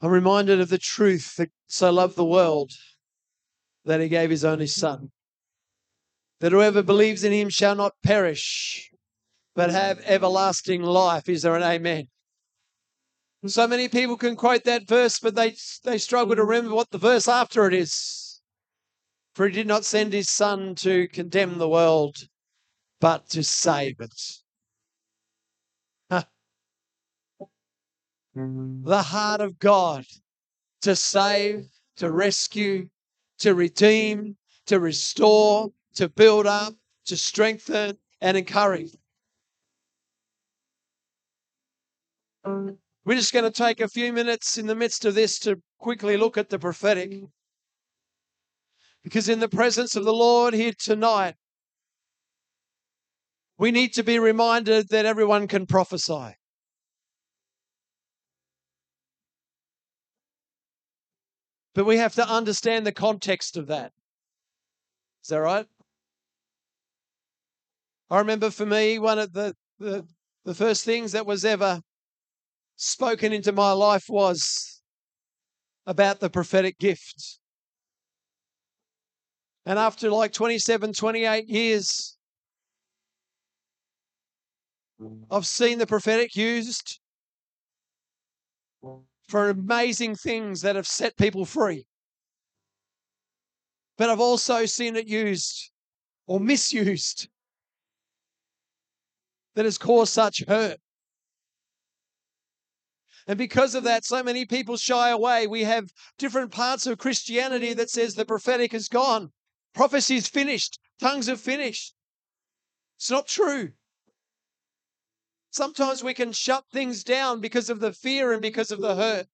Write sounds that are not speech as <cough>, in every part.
I'm reminded of the truth that so loved the world that he gave his only son. That whoever believes in him shall not perish, but have everlasting life. Is there an amen? So many people can quote that verse, but they, they struggle to remember what the verse after it is. For he did not send his son to condemn the world, but to save it. The heart of God to save, to rescue, to redeem, to restore, to build up, to strengthen, and encourage. We're just going to take a few minutes in the midst of this to quickly look at the prophetic. Because in the presence of the Lord here tonight, we need to be reminded that everyone can prophesy. But we have to understand the context of that. Is that right? I remember for me, one of the, the, the first things that was ever spoken into my life was about the prophetic gift. And after like 27, 28 years, I've seen the prophetic used for amazing things that have set people free. But I've also seen it used or misused that has caused such hurt. And because of that, so many people shy away. We have different parts of Christianity that says the prophetic is gone, prophecy is finished, tongues are finished. It's not true. Sometimes we can shut things down because of the fear and because of the hurt.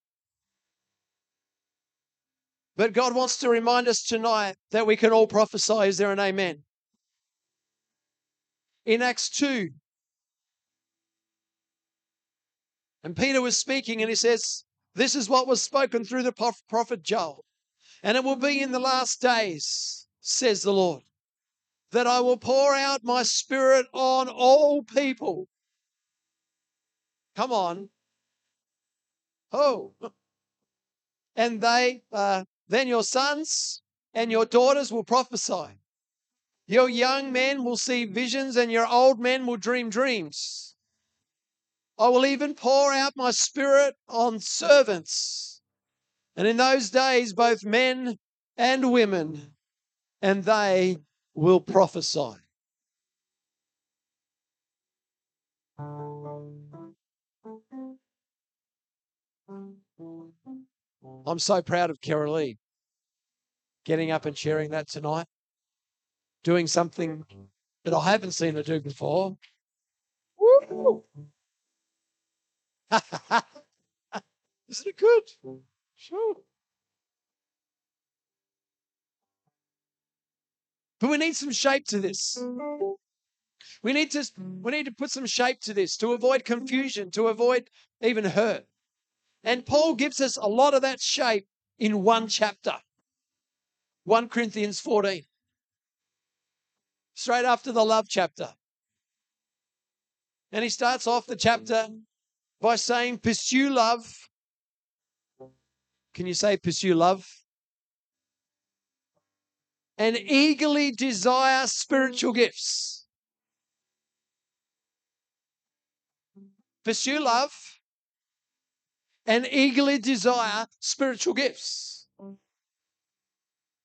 But God wants to remind us tonight that we can all prophesy. Is there an amen? In Acts 2, and Peter was speaking and he says, This is what was spoken through the prophet Joel. And it will be in the last days, says the Lord, that I will pour out my spirit on all people. Come on. Oh. And they, uh, then your sons and your daughters will prophesy. Your young men will see visions, and your old men will dream dreams. I will even pour out my spirit on servants. And in those days, both men and women, and they will prophesy. I'm so proud of Carol Lee getting up and sharing that tonight, doing something that I haven't seen her do before. <laughs> Isn't it good? Sure. But we need some shape to this. We need to we need to put some shape to this to avoid confusion, to avoid even hurt. And Paul gives us a lot of that shape in one chapter 1 Corinthians 14. Straight after the love chapter. And he starts off the chapter by saying, Pursue love. Can you say, Pursue love? And eagerly desire spiritual gifts. Pursue love and eagerly desire mm-hmm. spiritual gifts. Mm.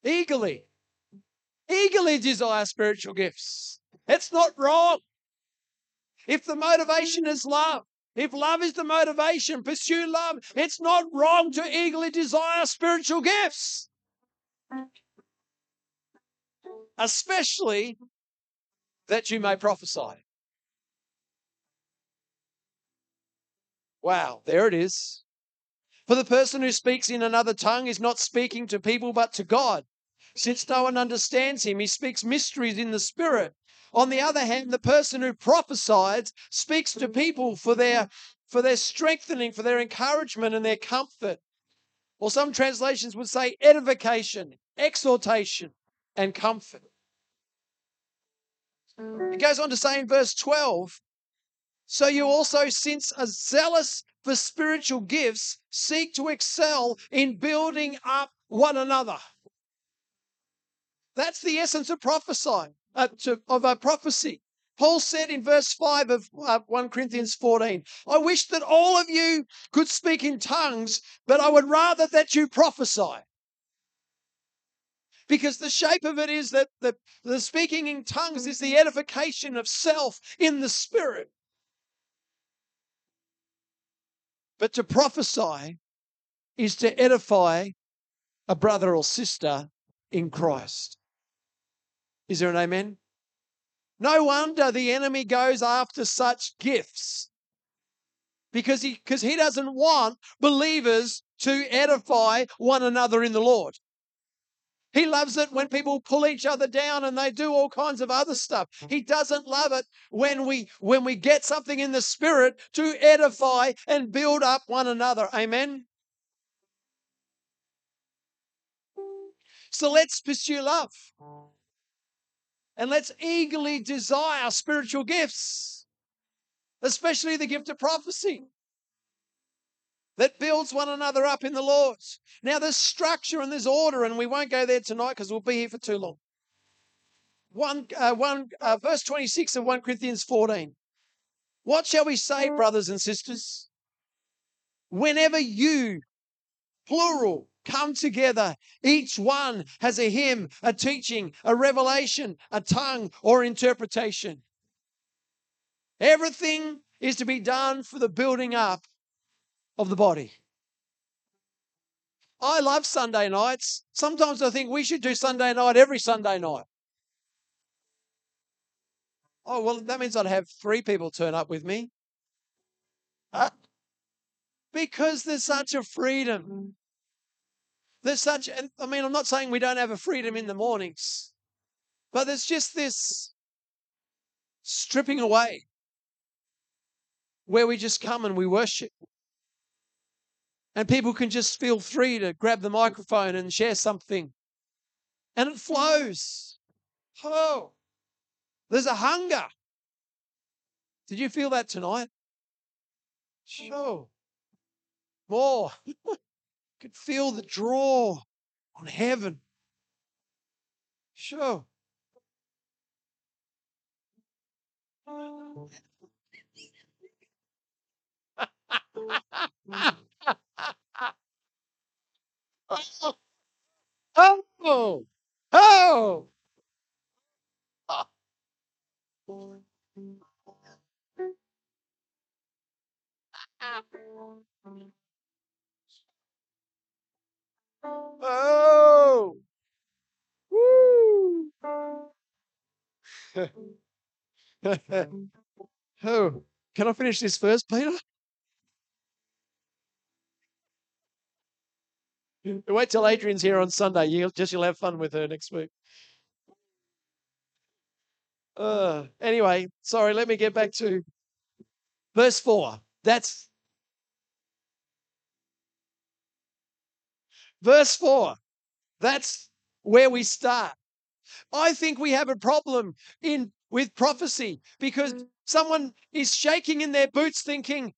Eagerly. Eagerly desire spiritual gifts. It's not wrong. If the motivation mm. is love, if love is the motivation, pursue love. It's not wrong to eagerly desire spiritual gifts. Especially that you may prophesy. Wow, there it is. For the person who speaks in another tongue is not speaking to people but to God. Since no one understands him, he speaks mysteries in the spirit. On the other hand, the person who prophesies speaks to people for their for their strengthening, for their encouragement and their comfort. Or some translations would say edification, exhortation, and comfort. It goes on to say in verse 12 So you also, since are zealous for spiritual gifts, seek to excel in building up one another. That's the essence of prophesying, uh, to, of a prophecy. Paul said in verse 5 of uh, 1 Corinthians 14, I wish that all of you could speak in tongues, but I would rather that you prophesy. Because the shape of it is that the, the speaking in tongues is the edification of self in the spirit. But to prophesy is to edify a brother or sister in Christ. Is there an amen? No wonder the enemy goes after such gifts because he, because he doesn't want believers to edify one another in the Lord. He loves it when people pull each other down and they do all kinds of other stuff. He doesn't love it when we when we get something in the spirit to edify and build up one another. Amen. So let's pursue love. And let's eagerly desire spiritual gifts, especially the gift of prophecy that builds one another up in the Lord. Now, there's structure and there's order, and we won't go there tonight because we'll be here for too long. One, uh, one uh, verse 26 of 1 Corinthians 14. What shall we say, brothers and sisters? Whenever you, plural, come together. Each one has a hymn, a teaching, a revelation, a tongue, or interpretation. Everything is to be done for the building up of the body. I love Sunday nights. Sometimes I think we should do Sunday night every Sunday night. Oh, well, that means I'd have three people turn up with me. Uh, because there's such a freedom there's such, I mean, I'm not saying we don't have a freedom in the mornings, but there's just this stripping away where we just come and we worship. And people can just feel free to grab the microphone and share something. And it flows. Oh, there's a hunger. Did you feel that tonight? Sure. More. <laughs> could feel the draw on heaven. Oh. Sure. <laughs> <laughs> oh, oh, oh. Oh! Woo! oh, can I finish this first, Peter? Wait till Adrian's here on Sunday. You'll just you'll have fun with her next week. Uh, anyway, sorry. Let me get back to verse four. That's Verse 4. That's where we start. I think we have a problem in with prophecy because someone is shaking in their boots thinking,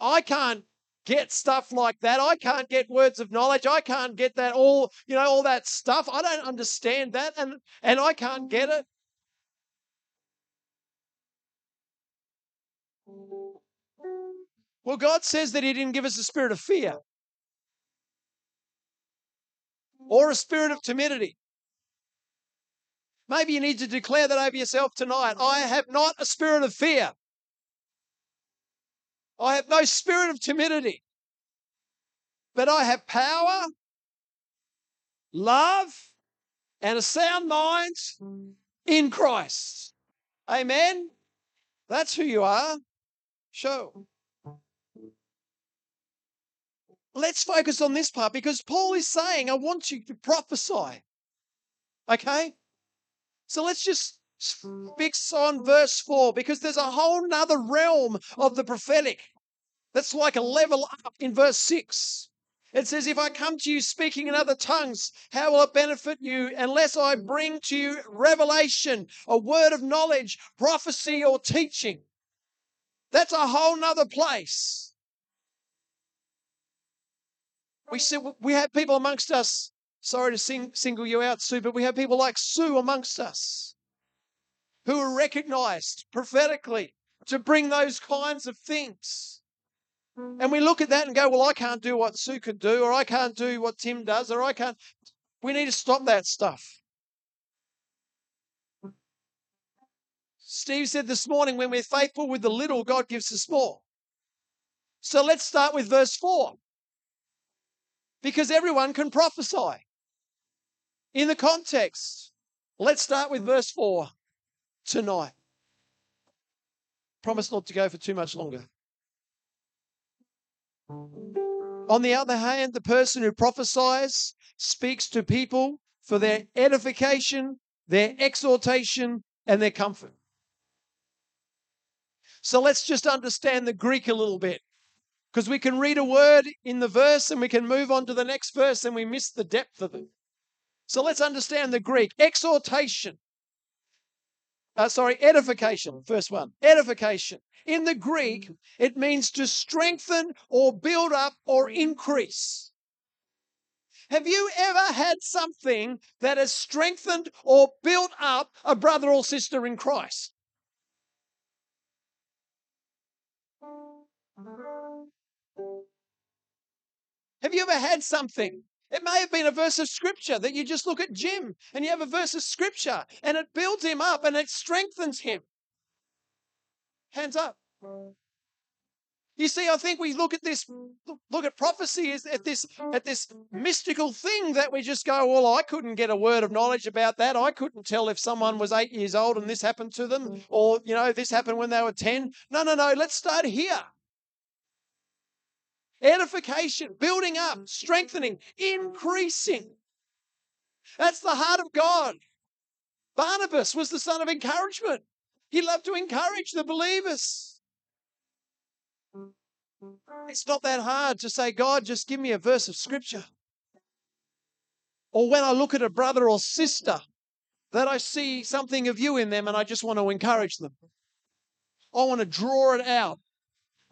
I can't get stuff like that. I can't get words of knowledge. I can't get that all, you know, all that stuff. I don't understand that and and I can't get it. Well, God says that He didn't give us a spirit of fear or a spirit of timidity. Maybe you need to declare that over yourself tonight. I have not a spirit of fear. I have no spirit of timidity. But I have power, love, and a sound mind in Christ. Amen. That's who you are. Show let's focus on this part because Paul is saying, I want you to prophesy. Okay? So let's just fix on verse 4 because there's a whole nother realm of the prophetic that's like a level up in verse 6. It says, If I come to you speaking in other tongues, how will it benefit you unless I bring to you revelation, a word of knowledge, prophecy, or teaching? That's a whole nother place. We see, we have people amongst us. Sorry to sing, single you out, Sue, but we have people like Sue amongst us who are recognized prophetically to bring those kinds of things. And we look at that and go, well, I can't do what Sue could do, or I can't do what Tim does, or I can't. We need to stop that stuff. Steve said this morning, when we're faithful with the little, God gives us more. So let's start with verse 4. Because everyone can prophesy. In the context, let's start with verse 4 tonight. Promise not to go for too much longer. On the other hand, the person who prophesies speaks to people for their edification, their exhortation, and their comfort. So let's just understand the Greek a little bit. Because we can read a word in the verse and we can move on to the next verse and we miss the depth of it. So let's understand the Greek. Exhortation. Uh, sorry, edification. First one. Edification. In the Greek, it means to strengthen or build up or increase. Have you ever had something that has strengthened or built up a brother or sister in Christ? Have you ever had something? It may have been a verse of scripture that you just look at Jim and you have a verse of scripture and it builds him up and it strengthens him. Hands up. You see, I think we look at this, look at prophecy as at this at this mystical thing that we just go, well, I couldn't get a word of knowledge about that. I couldn't tell if someone was eight years old and this happened to them, or you know, this happened when they were ten. No, no, no. Let's start here. Edification, building up, strengthening, increasing. That's the heart of God. Barnabas was the son of encouragement. He loved to encourage the believers. It's not that hard to say, God, just give me a verse of scripture. Or when I look at a brother or sister, that I see something of you in them and I just want to encourage them. I want to draw it out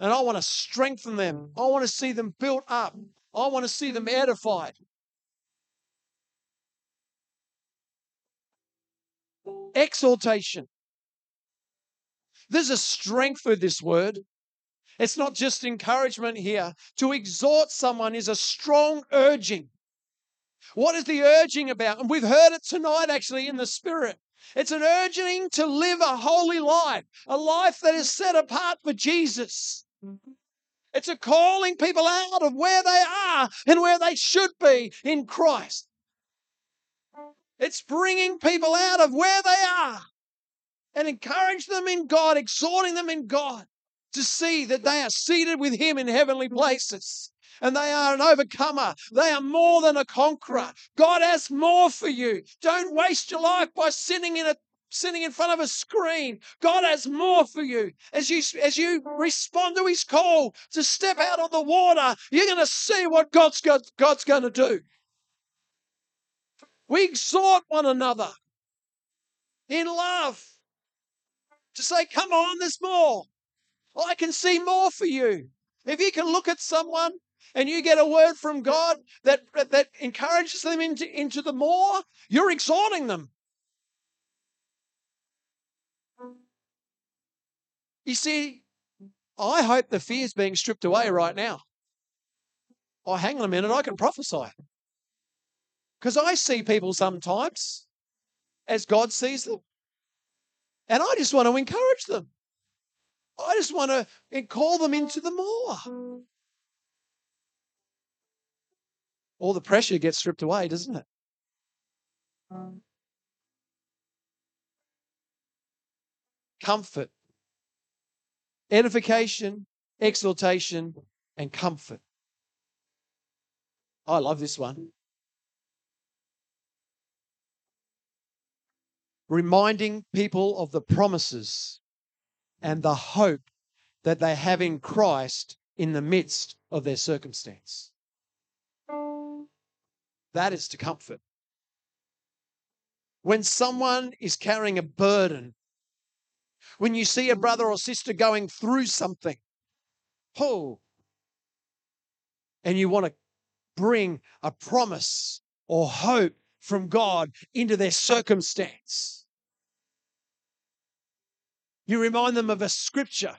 and I want to strengthen them. I want to see them built up. I want to see them edified. Exhortation. There's a strength with this word. It's not just encouragement here. To exhort someone is a strong urging. What is the urging about? And we've heard it tonight actually in the Spirit. It's an urging to live a holy life, a life that is set apart for Jesus. Mm-hmm. It's a calling people out of where they are and where they should be in Christ. It's bringing people out of where they are and encourage them in God, exhorting them in God to see that they are seated with Him in heavenly mm-hmm. places and they are an overcomer. They are more than a conqueror. God has more for you. Don't waste your life by sitting in a sitting in front of a screen. God has more for you. As you as you mm. respond to his call to step out on the water, you're going to see what God's got, God's going to do. We exhort one another in love to say, come on, there's more. I can see more for you. If you can look at someone and you get a word from God that, that encourages them into, into the more, you're exhorting them. You see, I hope the fear is being stripped away right now. Oh, hang on a minute, I can prophesy. Because I see people sometimes as God sees them. And I just want to encourage them. I just want to call them into the more. All the pressure gets stripped away, doesn't it? Comfort, edification, exhortation, and comfort. I love this one. Reminding people of the promises and the hope that they have in Christ in the midst of their circumstance. That is to comfort. When someone is carrying a burden, When you see a brother or sister going through something, oh, and you want to bring a promise or hope from God into their circumstance. You remind them of a scripture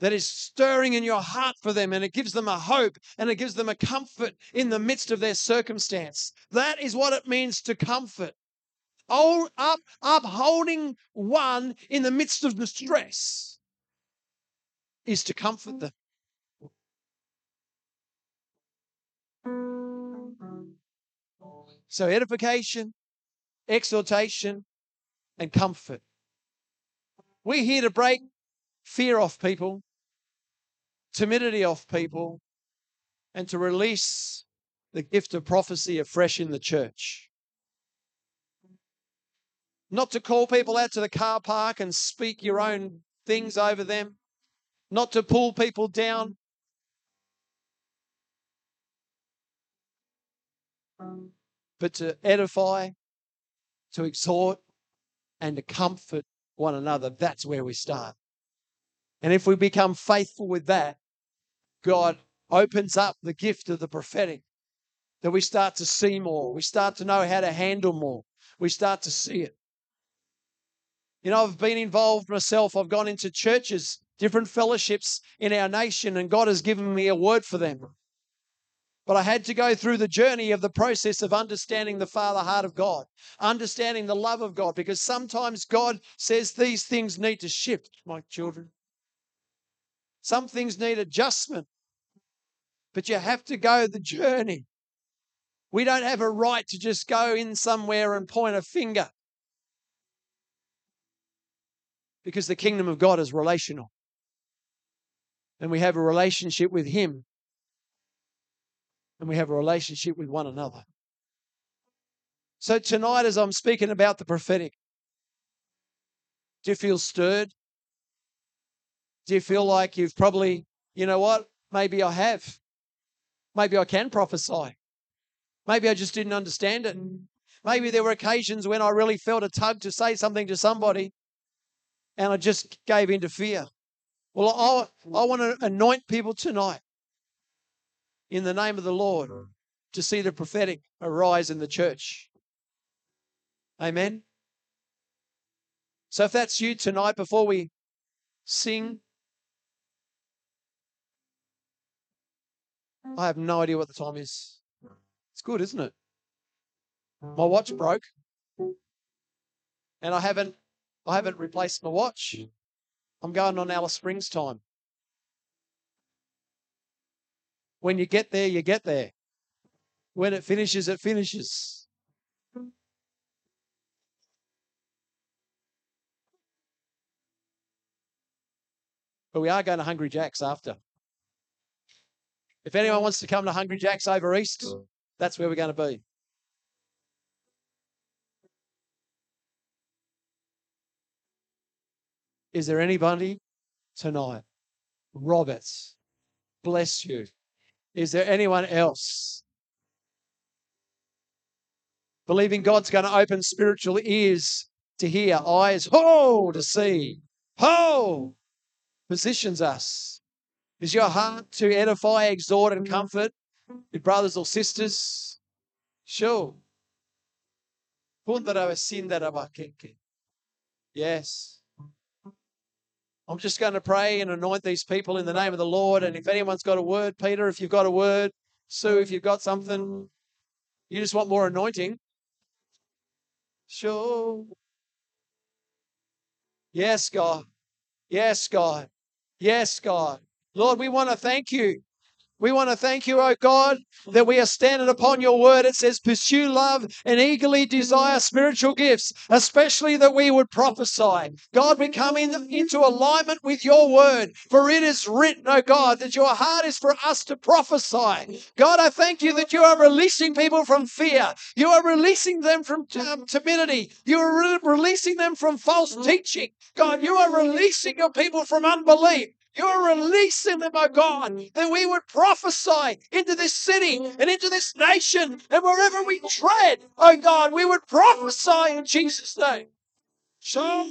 that is stirring in your heart for them and it gives them a hope and it gives them a comfort in the midst of their circumstance. That is what it means to comfort. Up, upholding one in the midst of distress is to comfort them. So, edification, exhortation, and comfort. We're here to break fear off people, timidity off people, and to release the gift of prophecy afresh in the church. Not to call people out to the car park and speak your own mm. things over them, not to pull people down. But to edify, to exhort, and to comfort one another. That's where we start. And if we become faithful with that, God opens up the gift of the prophetic that we start to see more. We start to know how to handle more. We start to see it. You know, I've been involved myself. I've gone into churches, different fellowships in our nation, and God has given me a word for them. But I had to go through the journey of the process of understanding the Father heart of God, understanding the love of God, because sometimes God says these things need to shift, my children. Some things need adjustment, but you have to go the journey. We don't have a right to just go in somewhere and point a finger because the kingdom of God is relational. And we have a relationship with Him, and we have a relationship with one another. So, tonight, as I'm speaking about the prophetic, do you feel stirred? Do you feel like you've probably, you know what? Maybe I have. Maybe I can prophesy. Maybe I just didn't understand it. Maybe there were occasions when I really felt a tug to say something to somebody and I just gave into fear. Well, I, I want to anoint people tonight in the name of the Lord to see the prophetic arise in the church. Amen. So if that's you tonight, before we sing, I have no idea what the time is. It's good, isn't it? My watch broke. And I haven't I haven't replaced my watch. Mm. I'm going on Alice Springs time. When you get there, you get there. When it finishes, it finishes. But we are going to Hungry Jack's after. If anyone wants to come to Hungry Jack's over east, that's where we're going to be. Is there anybody tonight? Roberts, bless you. Is there anyone else? Believing God's going to open spiritual ears to hear, eyes, oh, to see. Oh, positions us. Is your heart to edify, exhort, and comfort your brothers or sisters? Sure. Yes. I'm just going to pray and anoint these people in the name of the Lord. And if anyone's got a word, Peter, if you've got a word, Sue, if you've got something, you just want more anointing. Sure. Yes, God. Yes, God. Yes, God. Lord, we want to thank you we want to thank you, oh God, that we are standing upon your word. It says, pursue love and eagerly desire spiritual gifts, especially that we would prophesy. God, we come in, into alignment with your word, for it is written, oh God, that your heart is for us to prophesy. God, I thank you that you are releasing people from fear. You are releasing them from um, timidity. You are re- releasing them from false teaching. God, you are releasing your people from unbelief. You're releasing them, oh God, mm. that we would prophesy into this city mm. and into this nation and wherever we tread, oh God, we would prophesy in Jesus' name. So,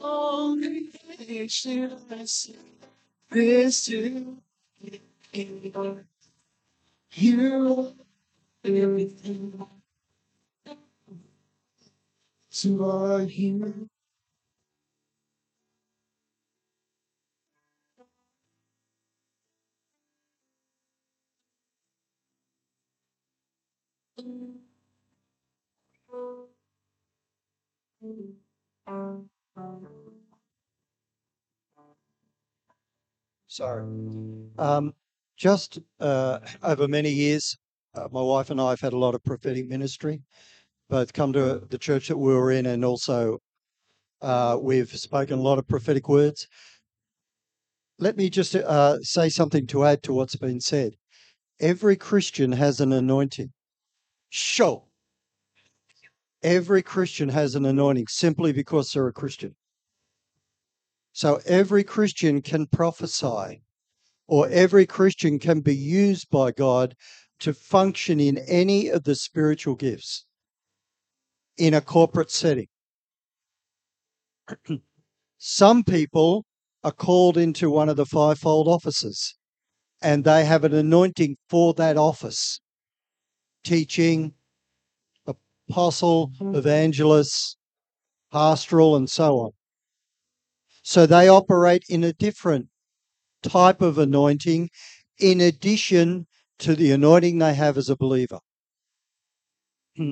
Only patient I see. To you. You're everything. To our here. Sorry. Um, just uh, over many years, uh, my wife and I have had a lot of prophetic ministry, both come to the church that we were in, and also uh, we've spoken a lot of prophetic words. Let me just uh, say something to add to what's been said. Every Christian has an anointing. Show. Every Christian has an anointing simply because they're a Christian. So every Christian can prophesy, or every Christian can be used by God to function in any of the spiritual gifts in a corporate setting. <clears throat> Some people are called into one of the fivefold offices and they have an anointing for that office teaching, apostle, mm-hmm. evangelist, pastoral, and so on. So they operate in a different type of anointing in addition to the anointing they have as a believer. <clears throat>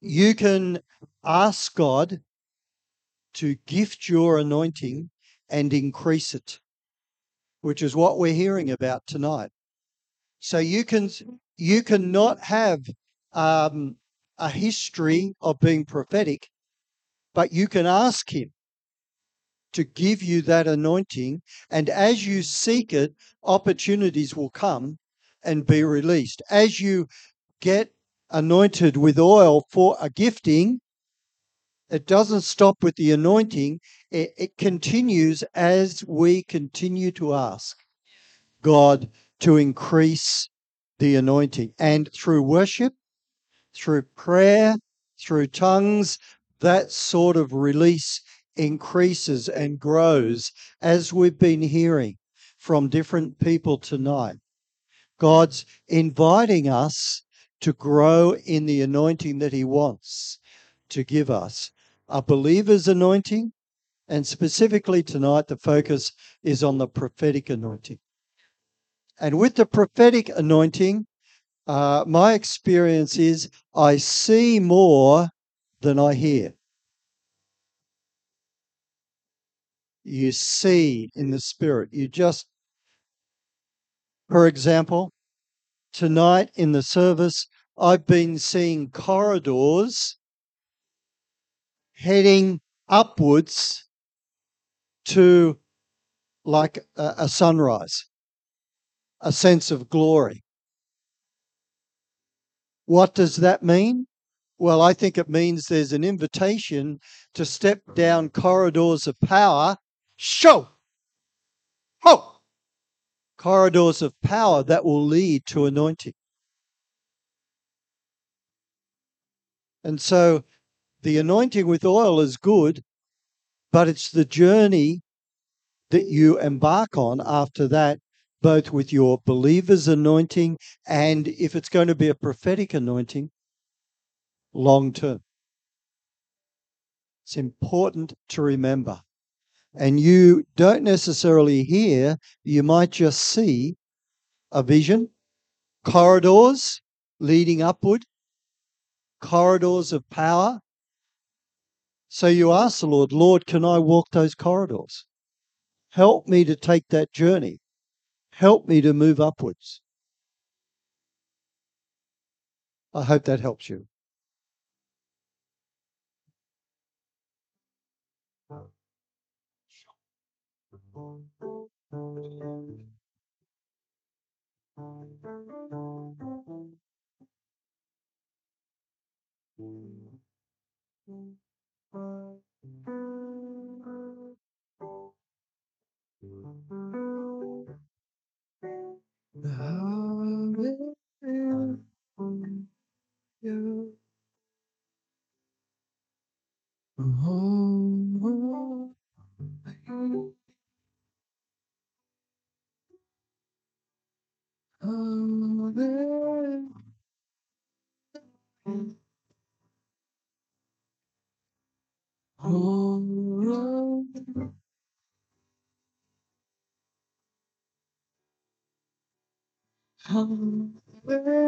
you can ask God to gift your anointing and increase it, which is what we're hearing about tonight. So you can you cannot have um, a history of being prophetic, but you can ask Him to give you that anointing. And as you seek it, opportunities will come and be released. As you get anointed with oil for a gifting, it doesn't stop with the anointing, it, it continues as we continue to ask God to increase the anointing. And through worship, through prayer, through tongues, that sort of release increases and grows as we've been hearing from different people tonight. God's inviting us to grow in the anointing that He wants to give us. A believer's anointing, and specifically tonight, the focus is on the prophetic anointing. And with the prophetic anointing, uh, my experience is I see more than I hear. You see in the spirit. You just, for example, tonight in the service, I've been seeing corridors heading upwards to like a, a sunrise, a sense of glory. What does that mean? Well, I think it means there's an invitation to step down corridors of power Show! Ho! Corridors of power that will lead to anointing. And so the anointing with oil is good, but it's the journey that you embark on after that, both with your believer's anointing and if it's going to be a prophetic anointing, long term. It's important to remember and you don't necessarily hear, you might just see a vision, corridors leading upward, corridors of power. So you ask the Lord, Lord, can I walk those corridors? Help me to take that journey. Help me to move upwards. I hope that helps you.